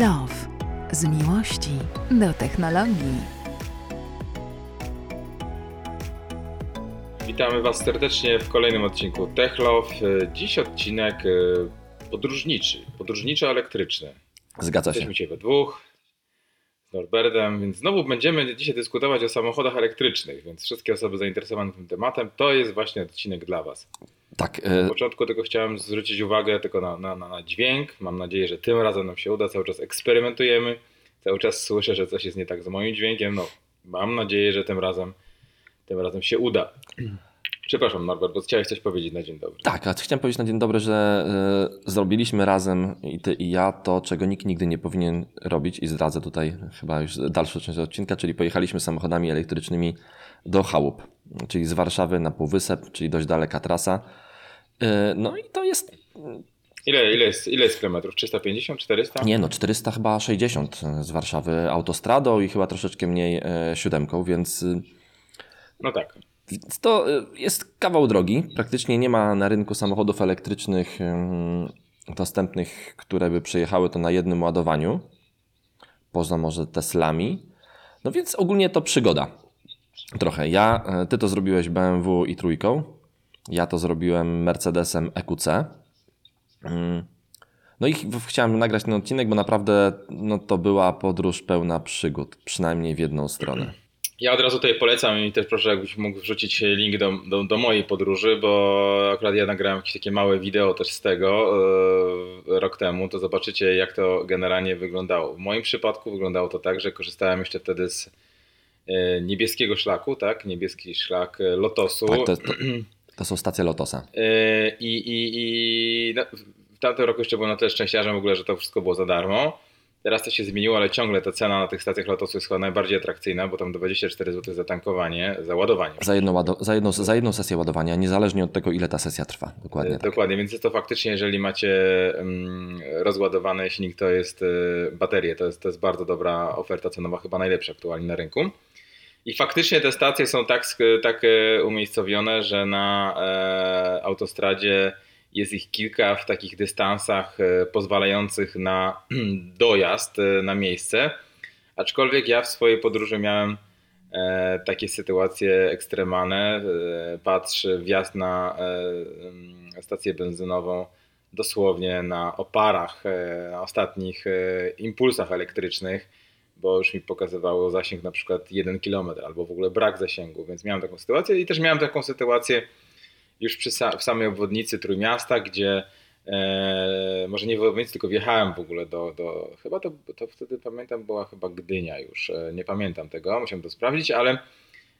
Love. Z miłości do technologii. Witamy Was serdecznie w kolejnym odcinku Tech Love. Dziś odcinek e, podróżniczy, podróżniczo-elektryczny. Zgadza się. Jesteśmy dzisiaj we dwóch z Norbertem, więc znowu będziemy dzisiaj dyskutować o samochodach elektrycznych, więc wszystkie osoby zainteresowane tym tematem, to jest właśnie odcinek dla Was. Tak, Na e, początku tylko chciałem zwrócić uwagę tylko na, na, na, na dźwięk. Mam nadzieję, że tym razem nam się uda. Cały czas eksperymentujemy. Cały czas słyszę, że coś jest nie tak z moim dźwiękiem. No, mam nadzieję, że tym razem, tym razem się uda. Przepraszam, Norbert, bo chciałeś coś powiedzieć na dzień dobry. tak, a chciałem powiedzieć na dzień dobry, że e, zrobiliśmy razem i ty i ja to, czego nikt nigdy nie powinien robić i zdradzę tutaj chyba już dalszą część odcinka, czyli pojechaliśmy samochodami elektrycznymi do chałup, czyli z Warszawy na Półwysep, czyli dość daleka trasa. E, no i to jest, Ile, ile, jest, ile jest kilometrów? 350, 400? nie no, 400 chyba 60 z Warszawy autostradą i chyba troszeczkę mniej e, siódemką, więc y, No tak. To y, jest kawał drogi. Praktycznie nie ma na rynku samochodów elektrycznych ym, dostępnych, które by przejechały to na jednym ładowaniu. Poza może Teslami. No więc ogólnie to przygoda. Trochę. Ja, y, ty to zrobiłeś BMW i trójką. Ja to zrobiłem Mercedesem EQC. Ym, No i ch- chciałem nagrać ten odcinek, bo naprawdę no, to była podróż pełna przygód. Przynajmniej w jedną stronę. Ja od razu tutaj polecam i też proszę, jakbyś mógł wrzucić link do, do, do mojej podróży, bo akurat ja nagrałem jakieś takie małe wideo też z tego e, rok temu, to zobaczycie jak to generalnie wyglądało. W moim przypadku wyglądało to tak, że korzystałem jeszcze wtedy z e, niebieskiego szlaku, tak? Niebieski szlak e, Lotosu. Tak, to, to, to są stacje Lotosa. E, I, i, i no, w tamtym roku jeszcze byłem na tyle szczęściarzem w ogóle, że to wszystko było za darmo. Teraz to się zmieniło, ale ciągle ta cena na tych stacjach Lotosu jest chyba najbardziej atrakcyjna, bo tam 24 zł za tankowanie, za ładowanie. Za jedną, łado- za, jedną, za jedną sesję ładowania, niezależnie od tego, ile ta sesja trwa. Dokładnie E, tak. Dokładnie, więc jest to faktycznie, jeżeli macie mm, rozładowane silnik, to jest e, baterie, to jest, to jest bardzo dobra oferta cenowa, chyba najlepsza aktualnie na rynku. I faktycznie te stacje są tak, tak e, umiejscowione, że na e, autostradzie jest ich kilka w takich dystansach e, pozwalających na dojazd e, na miejsce. Aczkolwiek ja w swojej podróży miałem e, takie sytuacje ekstremalne. E, patrz, wjazd na e, mm, stację benzynową dosłownie na oparach, na ostatnich impulsach elektrycznych, bo już mi pokazywało zasięg na przykład 1 km albo w ogóle brak zasięgu, więc miałem taką sytuację i też miałem taką sytuację już przy sa- w samej obwodnicy Trójmiasta, gdzie e, może nie w obwodnicy, tylko wjechałem w ogóle do, do chyba to, to wtedy pamiętam była chyba Gdynia już, e, nie pamiętam tego, musiałem to sprawdzić, ale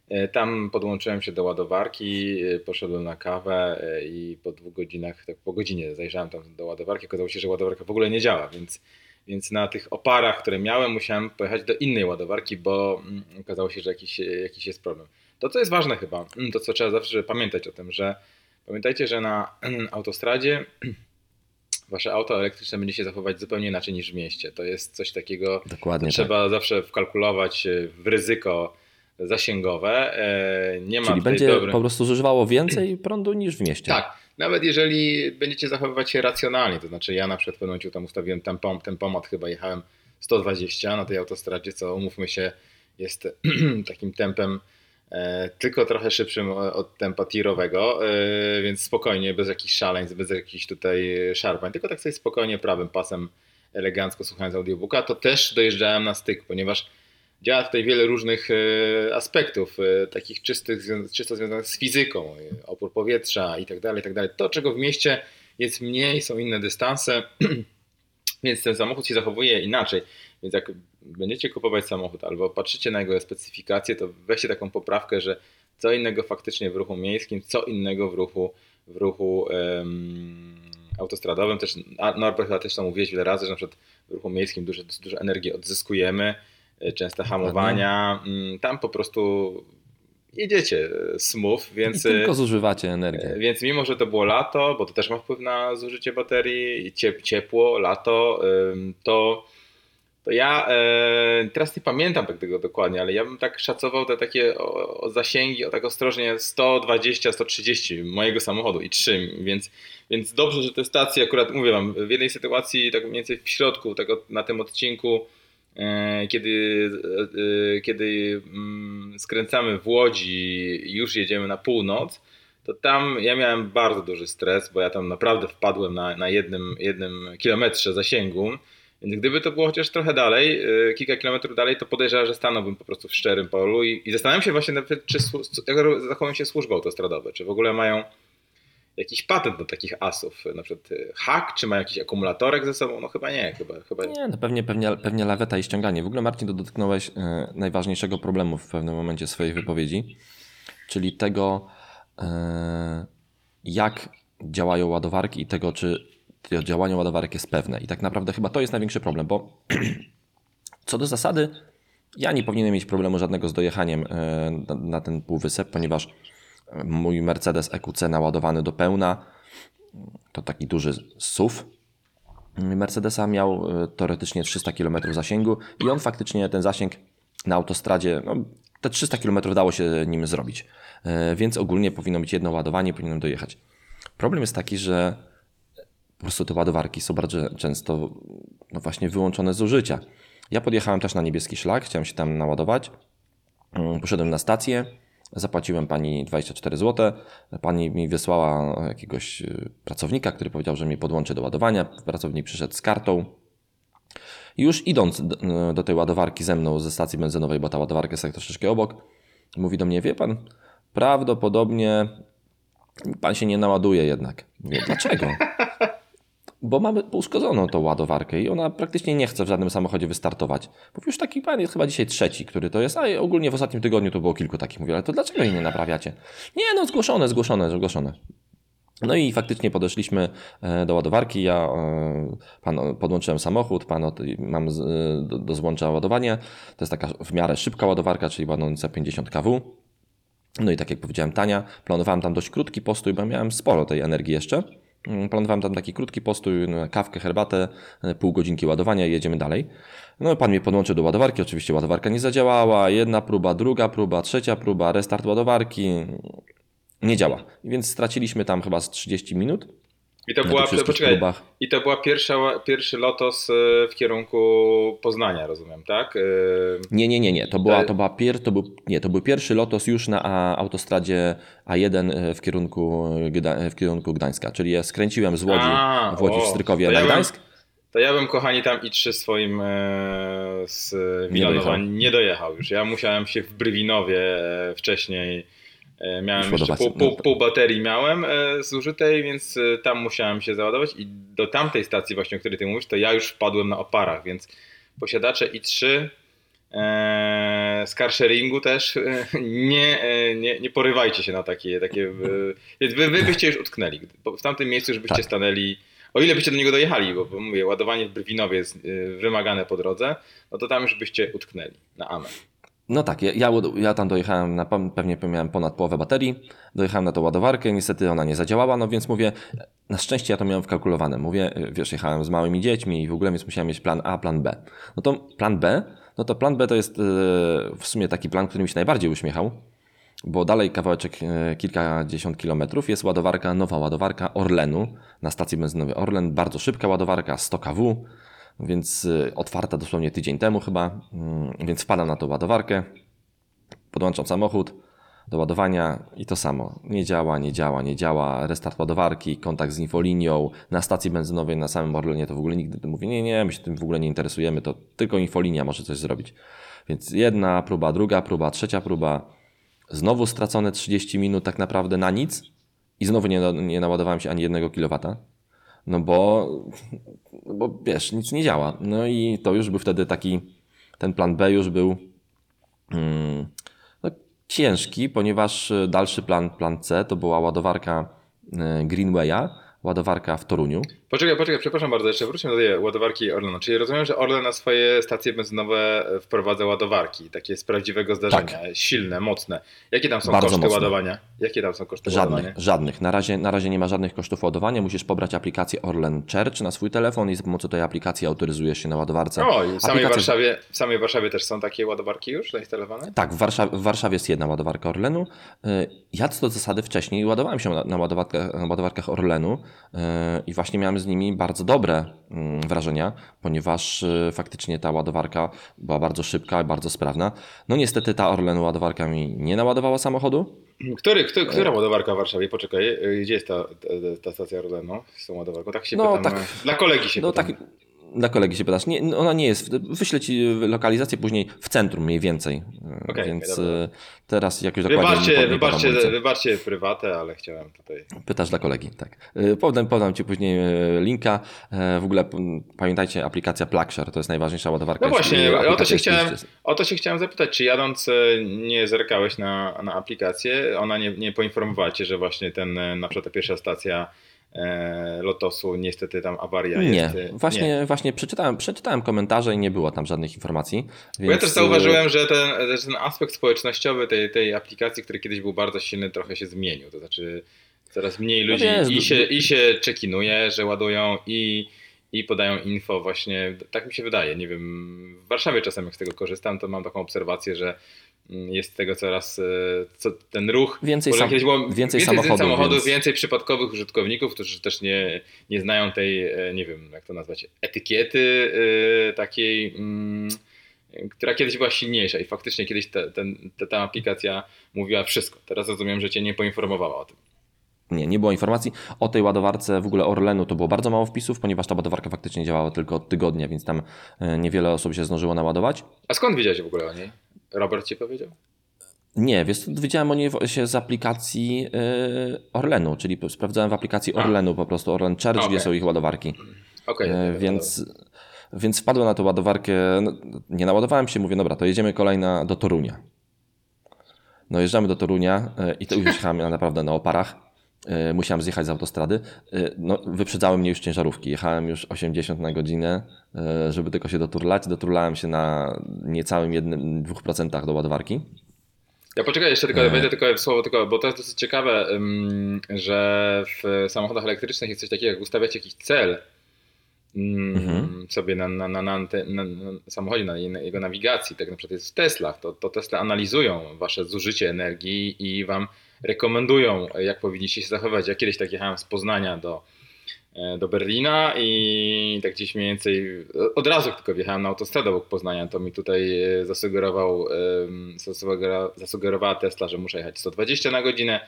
e, tam podłączyłem się do ładowarki, e, poszedłem na kawę e, i po dwóch godzinach, tak po godzinie zajrzałem tam do ładowarki, okazało się, że ładowarka w ogóle nie działa, więc, więc na tych oparach, które miałem, musiałem pojechać do innej ładowarki, bo mm, okazało się, że jakiś, jakiś jest problem. To, co jest ważne chyba, mm, to co trzeba zawsze pamiętać o tym, że pamiętajcie, że na autostradzie wasze auto elektryczne będzie się zachować zupełnie inaczej niż w mieście. To jest coś takiego, Dokładnie tak. trzeba zawsze wkalkulować e, w ryzyko zasięgowe. E, Nie ma Czyli będzie dobry... po prostu zużywało więcej prądu niż w mieście. Tak, nawet jeżeli będziecie zachowywać się racjonalnie, to znaczy ja na przykład w pewnym momencie tam ustawiłem tempom, tempomat, chyba jechałem 120 na tej autostradzie, co umówmy się jest takim tempem e, tylko trochę szybszym od tempa tirowego, e, więc spokojnie, bez jakichś szaleństw, bez jakichś tutaj szarpań, tylko tak sobie spokojnie prawym pasem elegancko słuchając audiobooka, to też dojeżdżałem na styk, ponieważ działa tutaj wiele różnych e, aspektów, e, takich czystych, czysto związanych z fizyką, e, opór powietrza i tak dalej, i tak. To, czego w mieście jest mniej, są inne dystanse, więc ten samochód się zachowuje inaczej. Więc jak będziecie kupować samochód albo patrzycie na jego specyfikację, to weźcie taką poprawkę, że co innego faktycznie w ruchu miejskim, co innego w ruchu, w ruchu em, autostradowym. Też, Norbert chyba też to mówiłeś wiele razy, że na przykład w ruchu miejskim dużo, dużo energii odzyskujemy, częste hamowania. Mm, Tam po prostu jedziecie e, smooth, I więc... e, tylko zużywacie energię. więc mimo, że to było lato, bo to też ma wpływ na zużycie baterii, i ciep- ciepło, lato, to, to ja e, teraz nie pamiętam tak tego dokładnie, ale ja bym tak szacował te takie o, o zasięgi, o tak ostrożnie 120-130 mojego samochodu i 3, więc, więc dobrze, że te stacje akurat mówię wam, w jednej sytuacji tak mniej więcej w środku tego, na tym odcinku kiedy, e, kiedy mm, skręcamy w Łodzi i już jedziemy na północ, to tam ja miałem bardzo duży stres, bo ja tam naprawdę wpadłem na, na jednym, jednym kilometrze zasięgu. Więc gdyby to było chociaż trochę dalej, kilka kilometrów dalej, to podejrzewam, że stanąłbym po prostu w szczerym polu i, i zastanawiam się właśnie czy zachowują się służby autostradowe, czy w ogóle mają jakiś patent do takich asów, na przykład y, hak, czy mają jakiś akumulatorek ze sobą? No chyba nie, chyba, chyba Nie, no pewnie, pewnie, pewnie laweta i ściąganie. W ogóle Marcin, to dotknąłeś e, najważniejszego problemu w pewnym momencie swojej wypowiedzi, czyli tego, e, jak działają ładowarki i tego, czy działanie ładowarek jest pewne. I tak naprawdę chyba to jest największy problem, bo co do zasady, ja nie powinienem mieć problemu żadnego z dojechaniem na ten półwysep, ponieważ mój Mercedes EQC naładowany do pełna, to taki duży SUV, Mercedesa miał e, teoretycznie 300 km zasięgu i on faktycznie ten zasięg na autostradzie, no, te 300 km dało się nim zrobić. E, Więc ogólnie powinno być jedno ładowanie, powinienem dojechać. Problem jest taki, że po prostu te ładowarki są bardzo często no właśnie wyłączone z użycia. Ja podjechałem też na niebieski szlak, chciałem się tam naładować. Mm, Poszedłem na stację, zapłaciłem pani 24 zł. Pani mi wysłała jakiegoś y, pracownika, który powiedział, że mnie podłączy do ładowania. Pracownik przyszedł z kartą. I Już idąc d- do tej ładowarki ze mną ze stacji benzynowej, bo ta ładowarka jest tak troszeczkę obok, mówi do mnie, wie pan, prawdopodobnie pan się nie naładuje jednak. Mówię, dlaczego? Bo mamy uszkodzoną tą ładowarkę i ona praktycznie nie chce w żadnym samochodzie wystartować. Bo już taki pan jest chyba dzisiaj trzeci, który to jest, a ogólnie w ostatnim tygodniu to było kilku takich. Mówię, ale to dlaczego jej nie naprawiacie? Nie, no zgłoszone, zgłoszone, zgłoszone. No i faktycznie podeszliśmy e, do ładowarki. Ja e, pan, podłączyłem samochód, pan od, mam z, e, do, do złącza ładowanie. To jest taka w miarę szybka ładowarka, czyli ładąca 50 kW. No i tak jak powiedziałem, tania. Planowałem tam dość krótki postój, bo miałem sporo tej energii jeszcze. Mm, Planowałem tam taki krótki postój, no, kawkę, herbatę, e, pół godzinki ładowania i jedziemy dalej. No pan mnie podłączył do ładowarki, oczywiście ładowarka nie zadziałała, jedna próba, druga próba, trzecia próba, restart ładowarki, nie działa. Więc straciliśmy tam chyba z 30 minut. I to była, poczekaj, i to była pierwsza, pierwszy lotos e, w kierunku Poznania, rozumiem, tak? E, Nie, nie, nie, nie. To, była, To- była pier, to, był, nie, to był pierwszy lotos już na autostradzie A1 w kierunku, w kierunku Gdańska. Czyli ja skręciłem z Łodzi A, w Łodzi w Strykowie na ja bym- Gdańsk. To ja bym, kochani, tam i trzy swoim e, z Wilanowa dojechał. nie dojechał już. Ja musiałem się w Brywinowie e, wcześniej. E, Miałem Już jeszcze pół, pół, No. pół baterii miałem e, zużytej, więc e, tam musiałem się załadować i do tamtej stacji właśnie, o której ty mówisz, to ja już wpadłem na oparach, więc posiadacze i3 e, z carsharingu też nie, nie, nie porywajcie się na takie, takie więc wy, wy byście już utknęli, bo w tamtym miejscu już byście Tak. stanęli o ile byście do niego dojechali, bo, bo mówię, ładowanie w Brwinowie jest wymagane po drodze, no to tam już byście utknęli na amen. No tak, ja, ja, tam dojechałem, na, pewnie miałem ponad połowę baterii, dojechałem na tą ładowarkę, niestety ona nie zadziałała, no więc mówię, na szczęście ja to miałem wkalkulowane. Mówię, wiesz, jechałem z małymi dziećmi i w ogóle, więc musiałem mieć plan A, plan B. No to plan B, no to plan B to jest e, w sumie taki plan, który mi się najbardziej uśmiechał, bo dalej kawałeczek e, kilkadziesiąt kilometrów jest ładowarka, nowa ładowarka Orlenu na stacji benzynowej Orlen, bardzo szybka ładowarka, 100 kW, więc y, otwarta dosłownie tydzień temu chyba, mm, więc wpadam na tą ładowarkę, podłączam samochód do ładowania i to samo. Nie działa, nie działa, nie działa. Restart ładowarki, kontakt z infolinią. Na stacji benzynowej na samym Orlenie to w ogóle nigdy mówię, nie, nie, my się tym w ogóle nie interesujemy, to tylko infolinia może coś zrobić. Więc jedna próba, druga próba, trzecia próba. Znowu stracone 30 minut tak naprawdę na nic i znowu nie, nie naładowałem się ani jednego kilowata. No bo, bo wiesz, nic nie działa. No i to już był wtedy taki, ten plan B już był mm, no, ciężki, ponieważ e, dalszy plan, plan C to była ładowarka e, Greenwaya, ładowarka w Toruniu. Poczekaj, poczekaj, przepraszam bardzo, jeszcze wróćmy do tej ładowarki Orlenu. Czyli rozumiem, że Orlen na swoje stacje benzynowe wprowadza ładowarki, takie z prawdziwego zdarzenia, silne, mocne. Jakie tam są Bardzo koszty mocne. ładowania? Jakie tam są koszty ładowania? Żadnych, żadnych. Na razie, na razie nie ma żadnych kosztów ładowania. Musisz pobrać aplikację Orlen Church na swój telefon i za pomocą tej aplikacji autoryzujesz się na ładowarce. O, i w samej, Aplikacja- Warszawie, w samej Warszawie też są takie ładowarki już zainstalowane? Tak, w Warszawie, w Warszawie jest jedna ładowarka Orlenu. Y, Ja co do zasady wcześniej ładowałem się na, na, ładowarkach, na ładowarkach Orlenu y, i właśnie miałem z nimi bardzo dobre mm, wrażenia, ponieważ y, faktycznie ta ładowarka była bardzo szybka i bardzo sprawna. No niestety ta Orlenu ładowarka mi nie naładowała samochodu. Który, kto, która ładowarka w Warszawie? Poczekaj, y, gdzie jest ta, ta, ta stacja Orlenu z tą ładowarką? Tak się No, pytam. tak. e, Dla kolegi się No pytam. tak, dla kolegi się pytasz. Nie, ona nie jest. Wyślę ci lokalizację później w centrum mniej więcej. Y, Okej, Więc dobra. y, teraz jakoś dokładnie nie Wybaczcie, wybaczcie, wybaczcie prywatę, ale chciałem tutaj. Pytasz dla kolegi, tak. Y, Podam, podam Ci później y, linka. W ogóle pamiętajcie, aplikacja Plugshare to jest najważniejsza ładowarka. No właśnie, o to, się chciałem, o to się chciałem zapytać, czy jadąc e, nie zerkałeś na, na aplikację, ona nie, nie poinformowała Cię, że właśnie ten, e, na przykład ta pierwsza stacja e, Lotosu, niestety tam awaria Nie, jest. e, właśnie, właśnie przeczytałem, przeczytałem komentarze i nie było tam żadnych informacji. Bo ja więc, też y, zauważyłem, że ten, że ten aspekt społecznościowy tej, tej aplikacji, który kiedyś był bardzo silny, trochę się zmienił. To znaczy coraz mniej No ludzi wiesz, i, się, i się czekinuje, że ładują i, i podają info właśnie, tak mi się wydaje, nie wiem, w Warszawie czasem jak z tego korzystam, to mam taką obserwację, że jest tego coraz, e, co, ten ruch, Więcej, sam, było więcej samochodów. samochodów więc... więcej przypadkowych użytkowników, którzy też nie, nie znają tej, e, nie wiem, jak to nazwać, etykiety e, takiej, mm, która kiedyś była silniejsza i faktycznie kiedyś ta, ten, ta, ta aplikacja mówiła wszystko. Teraz rozumiem, że cię nie poinformowała o tym. Nie, nie było informacji. O tej ładowarce w ogóle Orlenu to było bardzo mało wpisów, ponieważ ta ładowarka faktycznie działała tylko od tygodnia, więc tam niewiele osób się zdążyło naładować. A skąd wiedziałeś w ogóle o niej? Robert ci powiedział? Nie, wiesz, co, wiedziałem o niej się z aplikacji y, Orlenu, czyli sprawdzałem w aplikacji A. Orlenu po prostu Orlen Charge, Okej. gdzie są ich ładowarki. Okej. E, więc, więc wpadłem na tą ładowarkę, no, nie naładowałem się, mówię, dobra, to jedziemy kolejna do Torunia. No jeżdżamy do Torunia e, i to już jechałem naprawdę na oparach. E, Musiałem zjechać z autostrady. E, No, wyprzedzały mnie już ciężarówki. Jechałem już 80 na godzinę, e, żeby tylko się doturlać. Doturlałem się na niecałym 1-2% do ładowarki. Ja poczekaj, jeszcze tylko wejdę tylko słowo, tylko, bo to jest dosyć ciekawe, że w samochodach elektrycznych jest coś takiego, jak ustawiać jakiś cel Mhm. sobie na, na, na, na, na, samochodzie, na, na jego nawigacji, tak na przykład jest w Teslach, to, to Tesla analizują wasze zużycie energii i wam rekomendują, jak powinniście się zachować. Ja kiedyś tak jechałem z Poznania do, e, do Berlina i tak gdzieś mniej więcej od razu tylko wjechałem na autostradę obok Poznania, to mi tutaj e, zasugerował, zasugerowała Tesla, że muszę jechać 120 na godzinę,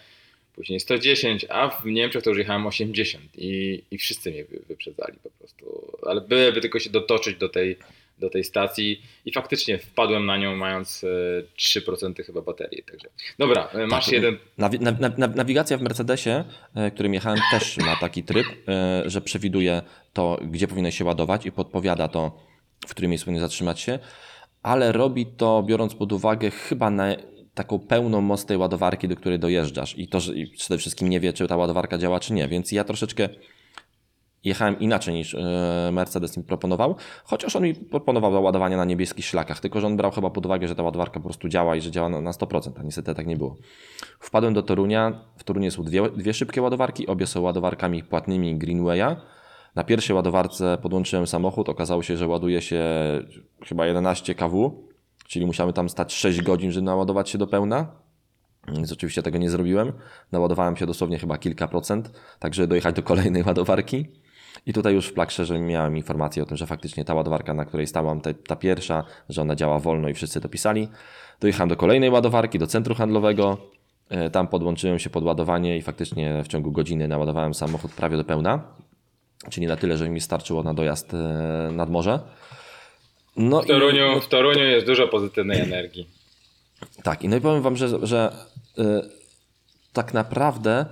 później 110, a w Niemczech to już jechałem 80 i, i wszyscy mnie wy- wyprzedzali po prostu, ale byłyby tylko się dotoczyć do tej, do tej stacji i faktycznie wpadłem na nią mając e, 3% chyba baterii, także. Dobra, e, masz Tak, jeden, Nawi- na, na, na, nawigacja w Mercedesie, e, którym jechałem, też ma taki tryb, e, że przewiduje to, gdzie powinno się ładować i podpowiada to, w którym miejscu powinien zatrzymać się, ale robi to biorąc pod uwagę chyba na taką pełną moc tej ładowarki, do której dojeżdżasz i to, że przede wszystkim nie wie, czy ta ładowarka działa, czy nie, więc ja troszeczkę jechałem inaczej niż e, Mercedes mi proponował, chociaż on mi proponował ładowanie na niebieskich szlakach, tylko że on brał chyba pod uwagę, że ta ładowarka po prostu działa i że działa na, na 100%, a niestety tak nie było. Wpadłem do Torunia, w Toruniu są dwie, dwie szybkie ładowarki, obie są ładowarkami płatnymi Greenwaya. Na pierwszej ładowarce podłączyłem samochód, okazało się, że ładuje się chyba 11 kW, czyli musiałem tam stać 6 godzin, żeby naładować się do pełna. Więc oczywiście tego nie zrobiłem. Naładowałem się dosłownie chyba kilka procent, tak żeby dojechać do kolejnej ładowarki. I tutaj już w Plugshare miałem informację o tym, że faktycznie ta ładowarka, na której stałam, ta, ta pierwsza, że ona działa wolno i wszyscy to pisali. Dojechałem do kolejnej ładowarki, do centrum handlowego. E, Tam podłączyłem się pod ładowanie i faktycznie w ciągu godziny naładowałem samochód prawie do pełna. Czyli na tyle, że mi starczyło na dojazd e, nad morze. No w Toruniu, w Toruniu jest dużo pozytywnej energii. tak, i no i powiem Wam, że, że y, tak naprawdę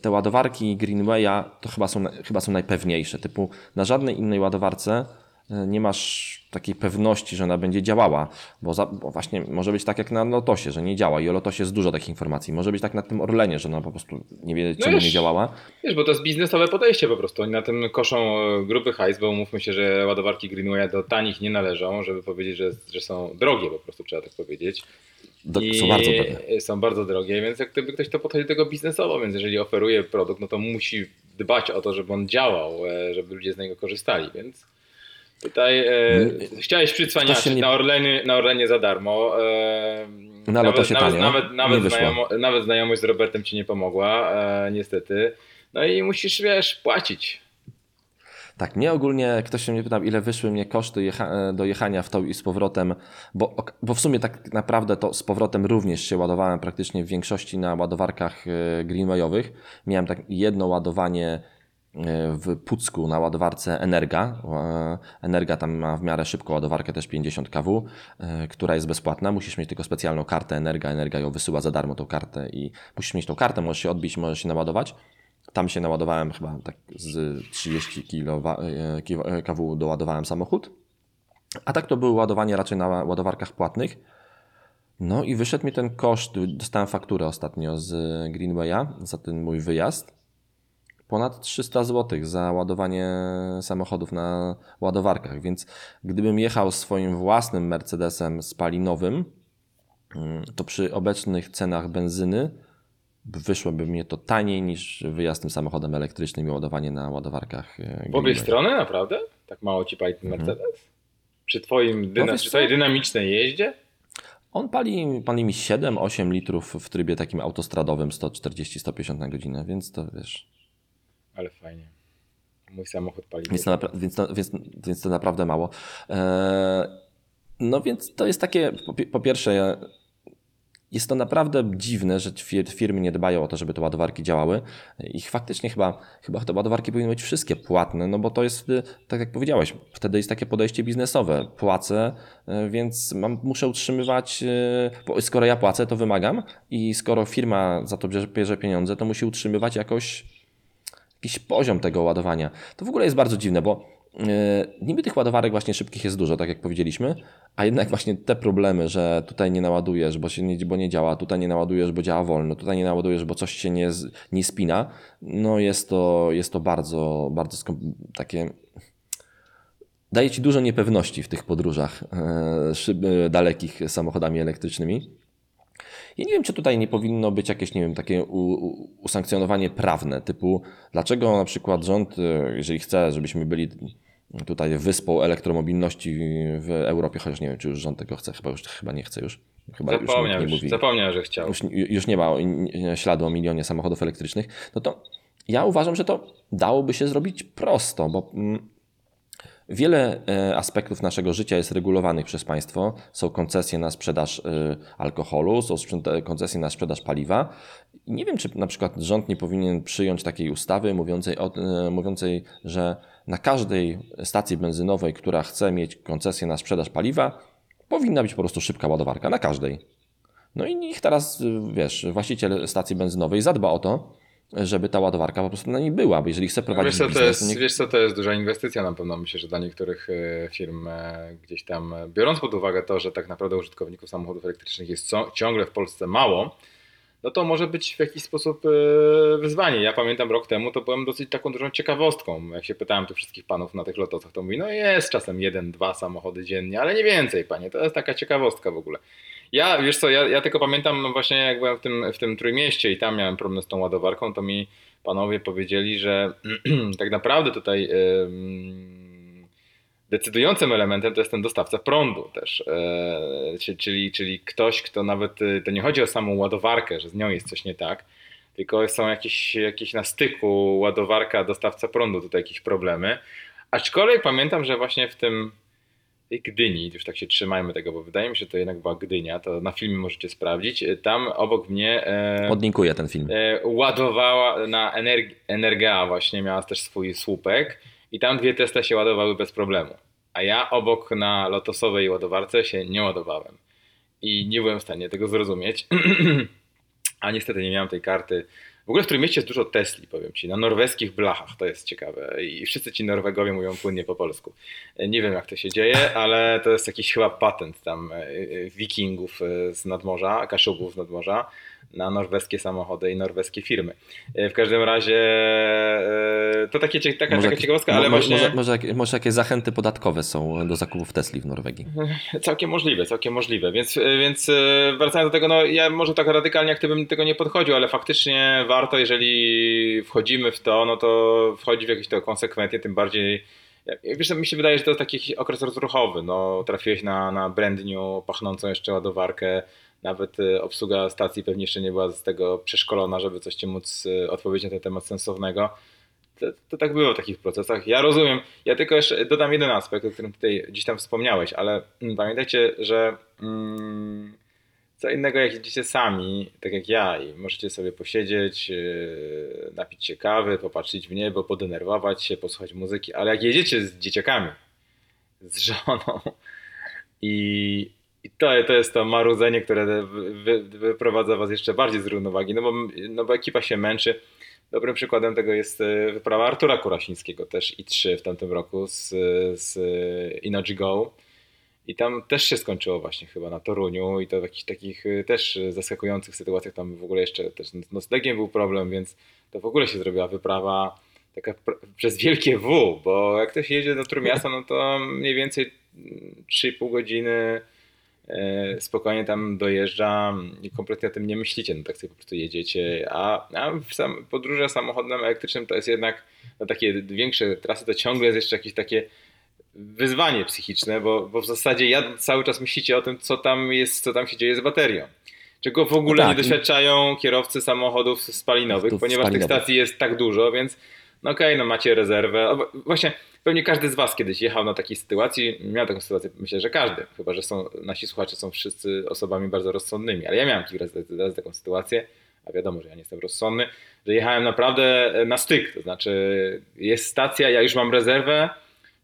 te ładowarki Greenwaya to chyba są, chyba są najpewniejsze. Typu na żadnej innej ładowarce e, nie masz takiej pewności, że ona będzie działała, bo, za, bo właśnie może być tak jak na Lotosie, że nie działa i o Lotosie jest dużo takich informacji. Może być tak na tym Orlenie, że ona po prostu nie wie, No czemu wiesz, nie działała. Wiesz, bo to jest biznesowe podejście po prostu. Oni na tym koszą e, gruby hajs, bo mówmy się, że ładowarki Greenwaya do tanich nie należą, żeby powiedzieć, że, że są drogie po prostu, trzeba tak powiedzieć. Do, są bardzo drogie. Są bardzo drogie, więc jak gdyby ktoś to podchodzi do tego biznesowo, więc jeżeli oferuje produkt, no to musi dbać o to, żeby on działał, e, żeby ludzie z niego korzystali, więc tutaj e, Mm. chciałeś przycwaniać się nie- na, Orlenie, na Orlenie za darmo. E, Lotosie nawet, tanio. nawet, Nie nawet, wyszło. znajomo, nawet znajomość z Robertem ci nie pomogła, niestety. No i musisz, wiesz, płacić. Tak, mnie ogólnie ktoś się mnie pytał, ile wyszły mnie koszty jecha, do jechania w to i z powrotem, bo, bo w sumie tak naprawdę to z powrotem również się ładowałem praktycznie w większości na ładowarkach e, greenwayowych. Miałem tak jedno ładowanie e, w Pucku na ładowarce Energa. E, Energa tam ma w miarę szybką ładowarkę, też 50 kW, e, która jest bezpłatna. Musisz mieć tylko specjalną kartę Energa. Energa ją wysyła za darmo tą kartę i musisz mieć tą kartę, możesz się odbić, możesz się naładować. Tam się naładowałem chyba tak z 30 e, kW doładowałem samochód. A tak to było ładowanie raczej na ładowarkach płatnych. No i wyszedł mi ten koszt, dostałem fakturę ostatnio z Greenwaya za ten mój wyjazd. Ponad 300 zł za ładowanie samochodów na ładowarkach, więc gdybym jechał swoim własnym Mercedesem spalinowym, mm, to przy obecnych cenach benzyny wyszłoby mnie to taniej niż wyjazd tym samochodem elektrycznym i ładowanie na ładowarkach. e, W obie strony naprawdę? Tak mało ci pali ten Mercedes? Przy, twoim dyna, wiesz przy twojej dynamicznej jeździe? On pali, pali mi 7-8 litrów w trybie takim autostradowym 140-150 na godzinę, więc to wiesz. Ale fajnie. Mój samochód pali. Więc to, napra- więc więc, więc to naprawdę mało. Eee, no więc to jest takie, po, po pierwsze, jest to naprawdę dziwne, że fir- firmy nie dbają o to, żeby te ładowarki działały. Ich faktycznie chyba, chyba te ładowarki powinny być wszystkie płatne, no bo to jest, wtedy, tak jak powiedziałeś, wtedy jest takie podejście biznesowe. Płacę, e, więc mam, muszę utrzymywać, bo skoro ja płacę, to wymagam i skoro firma za to bierze, pieniądze, to musi utrzymywać jakoś jakiś poziom tego ładowania. To w ogóle jest bardzo dziwne, bo niby tych ładowarek właśnie szybkich jest dużo, tak jak powiedzieliśmy, a jednak właśnie te problemy, że tutaj nie naładujesz, bo, się nie, bo nie działa, tutaj nie naładujesz, bo działa wolno, tutaj nie naładujesz, bo coś się nie, nie spina, no jest to, jest to bardzo, bardzo takie daje ci dużo niepewności w tych podróżach e, e, dalekich samochodami elektrycznymi. Ja nie wiem, czy tutaj nie powinno być jakieś, nie wiem, takie usankcjonowanie prawne, typu dlaczego na przykład rząd, e, jeżeli chce, żebyśmy byli tutaj wyspą elektromobilności w Europie, chociaż nie wiem, czy już rząd tego chce, chyba już chyba nie chce już. Chyba już Zapomniał, już, mówi zapomniał, że chciał. już, już nie ma śladu o milionie samochodów elektrycznych, no to ja uważam, że to dałoby się zrobić prosto, bo mm, wiele e, aspektów naszego życia jest regulowanych przez państwo. Są koncesje na sprzedaż e, alkoholu, są sprzęt- koncesje na sprzedaż paliwa. Nie wiem, czy na przykład rząd nie powinien przyjąć takiej ustawy mówiącej, o, e, mówiącej, że na każdej stacji benzynowej, która chce mieć koncesję na sprzedaż paliwa, powinna być po prostu szybka ładowarka, na każdej. No i niech teraz, wiesz, właściciel stacji benzynowej zadba o to, żeby ta ładowarka po prostu na niej była, bo jeżeli chce prowadzić Wiesz co, to biznes, jest, to niech... wiesz co, to jest duża inwestycja na pewno. Myślę, że dla niektórych e, firm e, gdzieś tam, e, biorąc pod uwagę to, że tak naprawdę użytkowników samochodów elektrycznych jest ciągle w Polsce mało, no to może być w jakiś sposób e, wyzwanie. Ja pamiętam rok temu, to byłem dosyć taką dużą ciekawostką. Jak się pytałem tu wszystkich panów na tych lotosach, to mówi, no jest czasem jeden, dwa samochody dziennie, ale nie więcej, panie. To jest taka ciekawostka w ogóle. Ja, wiesz co, ja, ja tylko pamiętam no właśnie jak byłem w tym, w tym Trójmieście i tam miałem problem z tą ładowarką, to mi panowie powiedzieli, że tak naprawdę tutaj ym, decydującym elementem to jest ten dostawca prądu też. E, czy- czyli, czyli ktoś, kto nawet, y, to nie chodzi o samą ładowarkę, że z nią jest coś nie tak, tylko są jakieś, jakieś na styku ładowarka, dostawca prądu, tutaj jakieś problemy. Aczkolwiek pamiętam, że właśnie w tym tej Gdyni, już tak się trzymajmy tego, bo wydaje mi się, że to jednak była Gdynia, to na filmie możecie sprawdzić. Tam obok mnie e, ten film. e, ładowała na Energ- Energea właśnie, miała też swój słupek i tam dwie Tesla się ładowały bez problemu. A ja obok na lotosowej ładowarce się nie ładowałem. I nie byłem w stanie tego zrozumieć. A niestety nie miałem tej karty W ogóle w którym mieście jest dużo Tesli, powiem ci, na norweskich blachach, to jest ciekawe. I wszyscy ci Norwegowie mówią płynnie po polsku. Nie wiem jak to się dzieje, ale to jest jakiś chyba patent tam e, e, wikingów e, z nadmorza, kaszubów z nadmorza na norweskie samochody i norweskie firmy. E, W każdym razie e, to takie, taka, taka jak- ciekawostka, ale mo- właśnie... może, może, jak- może jakieś zachęty podatkowe są do zakupów Tesli w Norwegii. Całkiem możliwe, całkiem możliwe. Więc, więc e, wracając do tego, no ja może tak radykalnie jak bym tego nie podchodził, ale faktycznie warto, jeżeli wchodzimy w to, no to wchodzi w jakieś to konsekwentnie, tym bardziej. Wiesz, mi się wydaje, że to jest taki okres rozruchowy. No, trafiłeś na, na brand new, pachnącą jeszcze ładowarkę. Nawet e, obsługa stacji pewnie jeszcze nie była z tego przeszkolona, żeby coś ci móc e, odpowiedzieć na ten temat sensownego. To, to tak było w takich procesach. Ja rozumiem. Ja tylko jeszcze dodam jeden aspekt, o którym tutaj gdzieś tam wspomniałeś, ale mm, pamiętajcie, że mm, co innego jak jedziecie sami, tak jak ja, i możecie sobie posiedzieć, yy, napić się kawy, popatrzeć w niebo, podenerwować się, posłuchać muzyki, ale jak jedziecie z dzieciakami, z żoną i, i to, to jest to marudzenie, które wy, wy, wyprowadza was jeszcze bardziej z równowagi, no bo, no bo ekipa się męczy. Dobrym przykładem tego jest e, wyprawa Artura Kurasińskiego, też i3 w tamtym roku z, z Inoji Go. I tam też się skończyło właśnie chyba na Toruniu i to w jakichś takich e, też zaskakujących sytuacjach. Tam w ogóle jeszcze też z noclegiem był problem, więc to w ogóle się zrobiła wyprawa taka pr- przez wielkie W, bo jak ktoś jedzie do Trójmiasta, no to mniej więcej mm, 3,5 godziny spokojnie tam dojeżdża i kompletnie o tym nie myślicie, no tak sobie po prostu jedziecie, a, a sam, podróże samochodem elektrycznym to jest jednak na takie większe trasy to ciągle jest jeszcze jakieś takie wyzwanie psychiczne, bo, bo w zasadzie ja cały czas myślicie o tym, co tam jest, co tam się dzieje z baterią. Czego w ogóle No tak, nie doświadczają kierowcy samochodów spalinowych, ponieważ tych spalinowych. stacji jest tak dużo, więc no okej, no macie rezerwę. Właśnie pewnie każdy z Was kiedyś jechał na takiej sytuacji, miał taką sytuację, myślę, że każdy, chyba że są, nasi słuchacze są wszyscy osobami bardzo rozsądnymi, ale ja miałem kilka razy, taką sytuację, a wiadomo, że ja nie jestem rozsądny, że jechałem naprawdę na styk, to znaczy jest stacja, ja już mam rezerwę,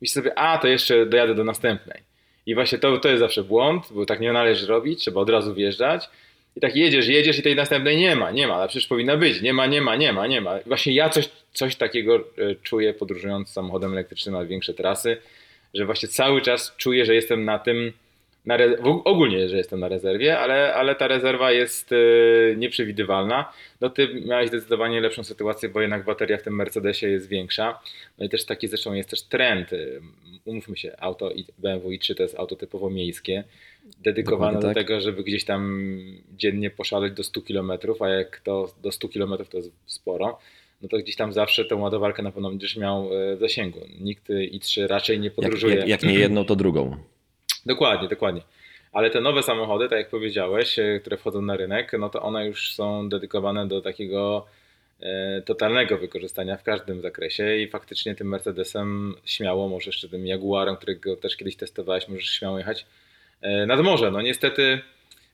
myślę sobie, a to jeszcze dojadę do następnej. I właśnie to, to jest zawsze błąd, bo tak nie należy robić, trzeba od razu wjeżdżać. I tak jedziesz, jedziesz i tej następnej nie ma, nie ma, ale przecież powinna być, nie ma, nie ma, nie ma, nie ma. Właśnie ja coś, coś takiego e, czuję podróżując samochodem elektrycznym na większe trasy, że właśnie cały czas czuję, że jestem na tym, na ogólnie, że jestem na rezerwie, ale, ale ta rezerwa jest e, nieprzewidywalna. No ty miałeś zdecydowanie lepszą sytuację, bo jednak bateria w tym Mercedesie jest większa. No i też taki zresztą jest też trend. y, Umówmy się, auto i BMW i3 to jest auto typowo miejskie, dedykowane Dokładnie do tak. tego, żeby gdzieś tam dziennie poszaleć do 100 km, a jak to do 100 km to jest sporo, no to gdzieś tam zawsze tę ładowarkę na pewno będziesz miał e, w zasięgu. Nikt y, i3 raczej nie Jak, podróżuje. jak, jak nie jedną, to drugą. Dokładnie, dokładnie. Ale te nowe samochody, tak jak powiedziałeś, e, które wchodzą na rynek, no to one już są dedykowane do takiego e, totalnego wykorzystania w każdym zakresie i faktycznie tym Mercedesem śmiało, może jeszcze tym Jaguarem, którego też kiedyś testowałeś, możesz śmiało jechać e, nad morze. No niestety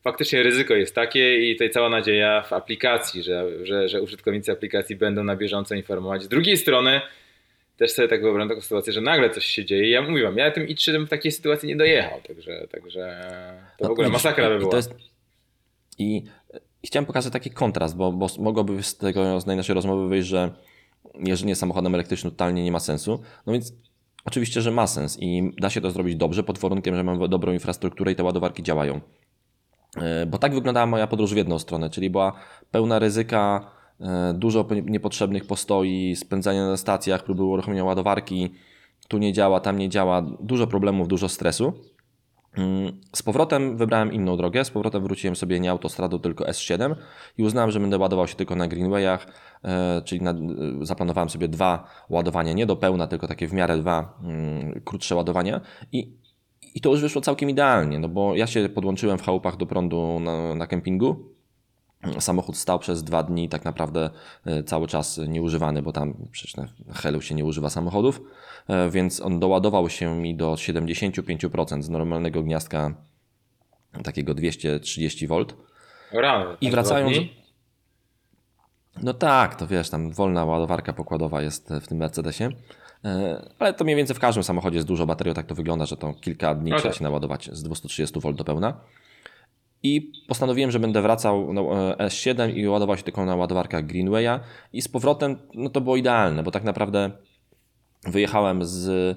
faktycznie ryzyko jest takie i tutaj cała nadzieja w aplikacji, że, że, że użytkownicy aplikacji będą na bieżąco informować. Z drugiej strony też sobie tak wyobrażam taką sytuację, że nagle coś się dzieje. Ja mówiłam, ja tym i3 bym w takiej sytuacji nie dojechał, także, także to w No, ogóle masakra by i była. Jest, I i chciałem pokazać taki kontrast, bo, bo mogłoby z tego z naszej rozmowy wyjść, że jeżdżenie samochodem elektrycznym totalnie nie ma sensu. No więc oczywiście, że ma sens i da się to zrobić dobrze pod warunkiem, że mamy dobrą infrastrukturę i te ładowarki działają. E, Bo tak wyglądała moja podróż w jedną stronę, czyli była pełna ryzyka, dużo po- niepotrzebnych postoi, spędzania na stacjach, próby uruchomienia ładowarki, tu nie działa, tam nie działa, dużo problemów, dużo stresu. Mm, Z powrotem wybrałem inną drogę, z powrotem wróciłem sobie nie autostradą, tylko S7 i uznałem, że będę ładował się tylko na greenwayach, e, czyli na, e, zaplanowałem sobie dwa ładowania, nie do pełna, tylko takie w miarę dwa mm, krótsze ładowania. I, i to już wyszło całkiem idealnie, no bo ja się podłączyłem w chałupach do prądu na, na kempingu, Samochód stał przez dwa dni tak naprawdę e, cały czas nieużywany, bo tam przecież na Helu się nie używa samochodów, e, więc on doładował się mi do 75% z normalnego gniazdka takiego 230 V. Rano, I aż wracając-? No tak, to wiesz, tam wolna ładowarka pokładowa jest w tym Mercedesie. E, Ale to mniej więcej w każdym samochodzie jest dużo baterii, tak to wygląda, że to kilka dni No trzeba tak. się naładować z 230 V do pełna. I postanowiłem, że będę wracał na e, S7 i ładował się tylko na ładowarkach Greenwaya. I z powrotem no to było idealne, bo tak naprawdę wyjechałem z, e,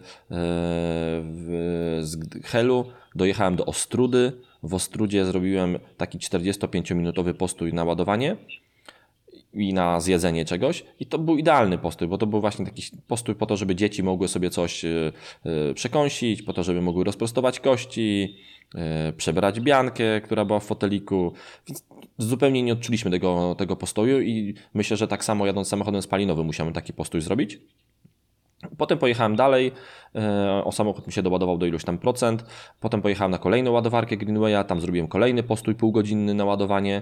z Helu, dojechałem do Ostrudy. W Ostrudzie zrobiłem taki 45-minutowy postój na ładowanie i na zjedzenie czegoś. I to był idealny postój, bo to był właśnie taki postój po to, żeby dzieci mogły sobie coś e, e, przekąsić, po to, żeby mogły rozprostować kości, e, przebrać biankę, która była w foteliku. Więc zupełnie nie odczuliśmy tego, tego postoju i myślę, że tak samo jadąc samochodem spalinowym musiałem taki postój zrobić. Potem pojechałem dalej, o samochód mi się doładował do iluś tam procent. Potem pojechałem na kolejną ładowarkę Greenwaya, tam zrobiłem kolejny postój półgodzinny na ładowanie.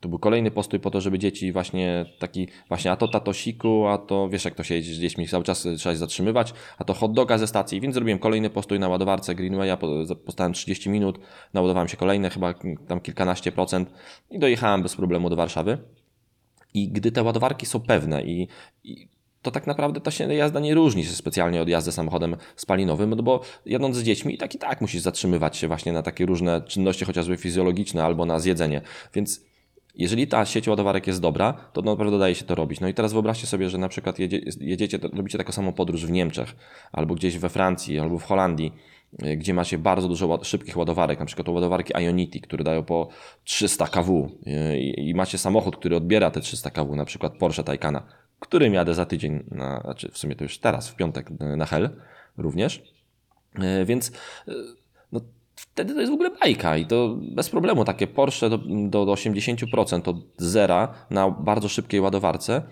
To był kolejny postój po to, żeby dzieci właśnie taki, właśnie a to tatosiku, a to wiesz jak to się jedzie z dziećmi, cały czas trzeba się zatrzymywać, a to hot doga ze stacji, więc zrobiłem kolejny postój na ładowarce Greenwaya, postałem 30 minut, naładowałem się kolejne, chyba tam kilkanaście procent i dojechałem bez problemu do Warszawy. I gdy te ładowarki są pewne i, i to tak naprawdę ta się jazda nie różni się specjalnie od jazdy samochodem spalinowym, no bo jadąc z dziećmi i tak i tak musisz zatrzymywać się właśnie na takie różne czynności chociażby fizjologiczne albo na zjedzenie. Więc jeżeli ta sieć ładowarek jest dobra, to naprawdę daje się to robić. No i teraz wyobraźcie sobie, że na przykład jedzie, jedziecie, robicie taką samą podróż w Niemczech, albo gdzieś we Francji, albo w Holandii, y, gdzie macie bardzo dużo szybkich ładowarek, na przykład ładowarki Ionity, które dają po 300 kW i, i macie samochód, który odbiera te 300 kW, na przykład Porsche Taycana, którym jadę za tydzień, na, znaczy w sumie to już teraz, w piątek y, na Hel również. Y, Więc no, wtedy to jest w ogóle bajka i to bez problemu. Takie Porsche do, do, do 80% od zera na bardzo szybkiej ładowarce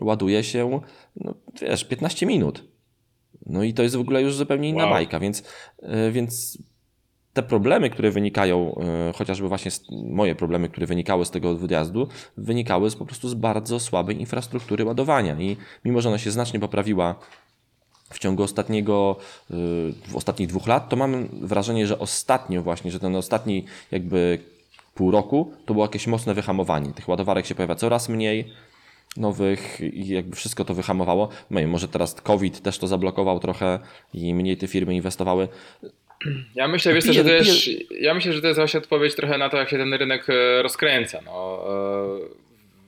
ładuje się, no, wiesz, 15 minut. No i to jest w ogóle już zupełnie inna Wow. bajka, więc, y, więc te problemy, które wynikają, y, chociażby właśnie moje problemy, które wynikały z tego wyjazdu, wynikały z, po prostu z bardzo słabej infrastruktury ładowania. I mimo, że ona się znacznie poprawiła w ciągu ostatniego, y, w ostatnich dwóch lat, to mam wrażenie, że ostatnio właśnie, że ten ostatni jakby pół roku, to było jakieś mocne wyhamowanie. Tych ładowarek się pojawia coraz mniej nowych i jakby wszystko to wyhamowało. No i może teraz COVID też to zablokował trochę i mniej te firmy inwestowały. Ja myślę, wiesz, Piję- że to jest, ja myślę, że to jest właśnie odpowiedź trochę na to, jak się ten rynek e, rozkręca. No, e,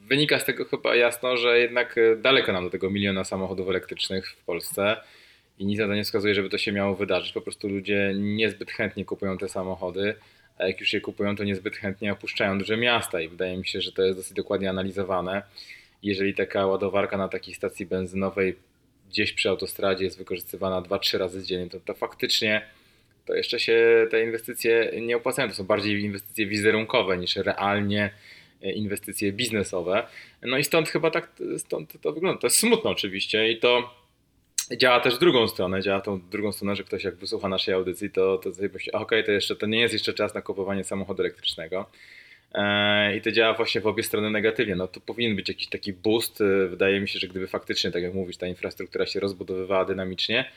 wynika z tego chyba jasno, że jednak e, daleko nam do tego miliona samochodów elektrycznych w Polsce i nic na to nie wskazuje, żeby to się miało wydarzyć. Po prostu ludzie niezbyt chętnie kupują te samochody, a jak już je kupują, to niezbyt chętnie opuszczają duże miasta i wydaje mi się, że to jest dosyć dokładnie analizowane. Jeżeli taka ładowarka na takiej stacji benzynowej gdzieś przy autostradzie jest wykorzystywana 2-3 razy dziennie, to, to faktycznie to jeszcze się te inwestycje nie opłacają. To są bardziej inwestycje wizerunkowe niż realnie inwestycje biznesowe. No i stąd chyba tak stąd to wygląda. To jest smutne oczywiście i to działa też drugą stronę. Działa tą drugą stronę, że ktoś jak wysłucha naszej audycji, to, to sobie myśli, okej, to jeszcze to nie jest jeszcze czas na kupowanie samochodu elektrycznego. E, I to działa właśnie w obie strony negatywnie. No to powinien być jakiś taki boost. E, Wydaje mi się, że gdyby faktycznie, tak jak mówisz, ta infrastruktura się rozbudowywała dynamicznie,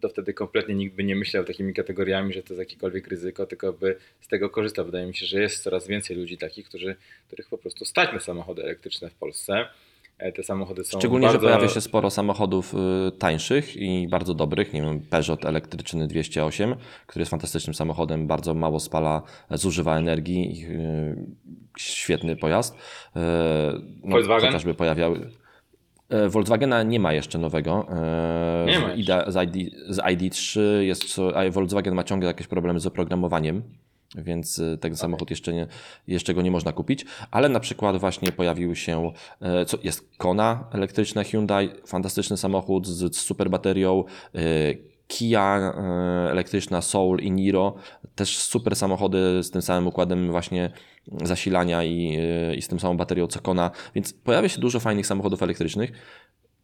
to wtedy kompletnie nikt by nie myślał takimi kategoriami, że to jest jakiekolwiek ryzyko, tylko by z tego korzystał. Wydaje mi się, że jest coraz więcej ludzi takich, którzy, których po prostu stać na samochody elektryczne w Polsce. E, Te samochody są Szczególnie, bardzo... że pojawia się sporo samochodów y, tańszych i bardzo dobrych. Nie wiem, Peugeot elektryczny 208, który jest fantastycznym samochodem, bardzo mało spala, zużywa energii. y, Świetny pojazd. Y, No, Volkswagen? Chociażby pojawiały. E, Volkswagena nie ma jeszcze nowego. E, Nie z ma ID, z, ID, z ID3 jest, a Volkswagen ma ciągle jakieś problemy z oprogramowaniem. Więc e, ten samochód jeszcze, nie, jeszcze go nie można kupić, ale na przykład właśnie pojawił się, co jest Kona elektryczna Hyundai, fantastyczny samochód z, z super baterią, Kia e, elektryczna Soul i Niro, też super samochody z tym samym układem właśnie zasilania i, e, i z tym samą baterią co Kona, więc pojawia się dużo fajnych samochodów elektrycznych,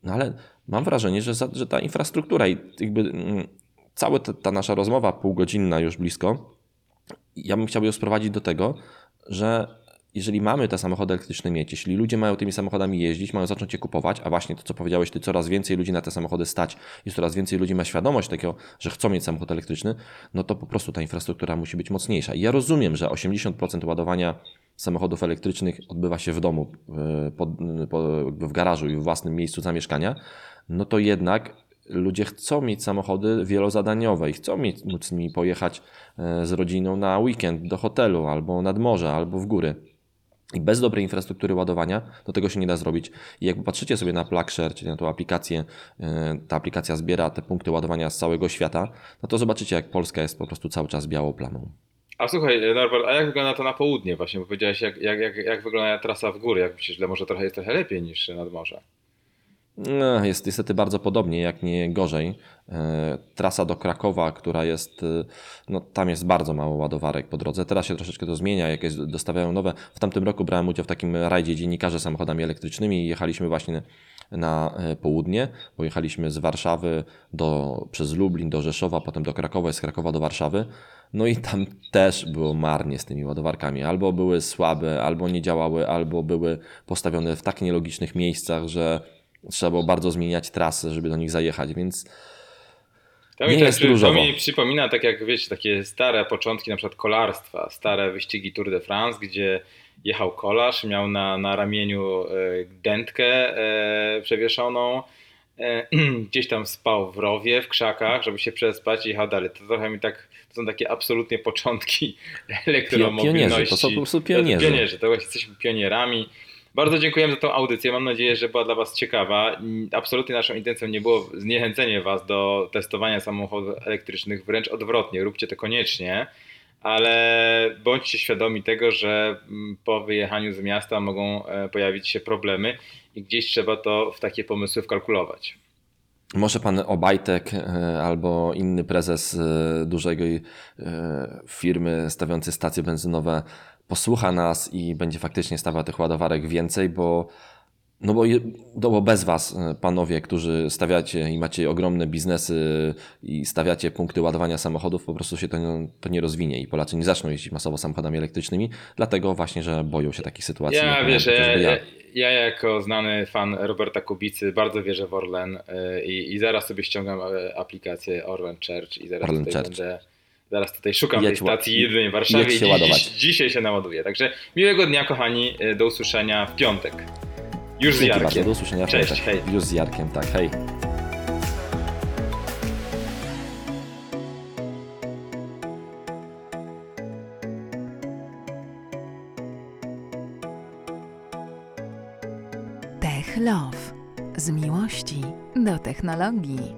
no ale mam wrażenie, że, za, że ta infrastruktura i jakby mm, cała ta, ta nasza rozmowa półgodzinna już blisko, ja bym chciał ją sprowadzić do tego, że jeżeli mamy te samochody elektryczne mieć, jeśli ludzie mają tymi samochodami jeździć, mają zacząć je kupować, a właśnie to, co powiedziałeś, ty coraz więcej ludzi na te samochody stać i coraz więcej ludzi ma świadomość tego, że chcą mieć samochód elektryczny, no to po prostu ta infrastruktura musi być mocniejsza. I ja rozumiem, że 80% ładowania samochodów elektrycznych odbywa się w domu, yy, pod, po, jakby w garażu i w własnym miejscu zamieszkania, no to jednak ludzie chcą mieć samochody wielozadaniowe i chcą mieć, móc nimi pojechać e, z rodziną na weekend do hotelu albo nad morze, albo w góry. I bez dobrej infrastruktury ładowania do tego się nie da zrobić. I jak popatrzycie sobie na PlugShare, czyli na tą aplikację, e, ta aplikacja zbiera te punkty ładowania z całego świata, no to zobaczycie, jak Polska jest po prostu cały czas białą plamą. A słuchaj, Norbert, a jak wygląda to na południe właśnie? Bo powiedziałeś, jak, jak, jak, jak wygląda trasa w góry? Jak myślisz, że może trochę jest trochę lepiej niż nad morze? No, jest niestety bardzo podobnie, jak nie gorzej. E, Trasa do Krakowa, która jest, e, no tam jest bardzo mało ładowarek po drodze. Teraz się troszeczkę to zmienia, jakieś dostawiają nowe. W tamtym roku brałem udział w takim rajdzie dziennikarze samochodami elektrycznymi i jechaliśmy właśnie na e, południe. Pojechaliśmy z Warszawy do, przez Lublin do Rzeszowa, potem do Krakowa, z Krakowa do Warszawy. No i tam też było marnie z tymi ładowarkami. Albo były słabe, albo nie działały, albo były postawione w tak nielogicznych miejscach, że trzeba było bardzo zmieniać trasy, żeby do nich zajechać, więc To Nie mi, jest tak, to mi przypomina, tak jak wiecie, takie stare początki na przykład kolarstwa, stare wyścigi Tour de France, gdzie jechał kolarz, miał na, na ramieniu e, dętkę e, przewieszoną, e, gdzieś tam spał w rowie, w krzakach, żeby się przespać i jechał dalej. To trochę mi tak, to są takie absolutnie początki elektromobilności. Pionierzy, to są po prostu pionierzy. Pionierzy, to właśnie jesteśmy pionierami. Bardzo dziękujemy za tą audycję. Mam nadzieję, że była dla Was ciekawa. Absolutnie naszą intencją nie było zniechęcenie Was do testowania samochodów elektrycznych, wręcz odwrotnie, róbcie to koniecznie, ale bądźcie świadomi tego, że mm, po wyjechaniu z miasta mogą e, pojawić się problemy i gdzieś trzeba to w takie pomysły wkalkulować. może pan Obajtek e, albo inny prezes e, dużej firmy stawiający stacje benzynowe posłucha nas i będzie faktycznie stawiał tych ładowarek więcej, bo no bo, no bo bez was, e, panowie, którzy stawiacie i macie ogromne biznesy i stawiacie punkty ładowania samochodów, po prostu się to, nie- to nie rozwinie i Polacy nie zaczną jeździć masowo samochodami elektrycznymi, dlatego właśnie, że boją się takich sytuacji. Ja wiesz, ja, ja, ja jako znany fan Roberta Kubicy bardzo wierzę w Orlen e, i, i zaraz sobie ściągam e, aplikację Orlen Church i zaraz Orlen Church. będę Zaraz tutaj szukam Jedź tej stacji jedynej w Warszawie się dziś, ładować. dziś, dzisiaj się naładuję. Także miłego dnia kochani, e, do usłyszenia w piątek. Już z Dzięki bardzo, Jarkiem. do usłyszenia w Cześć, piątek. hej. Już z Jarkiem, tak, hej. Tech Love. Z miłości do technologii.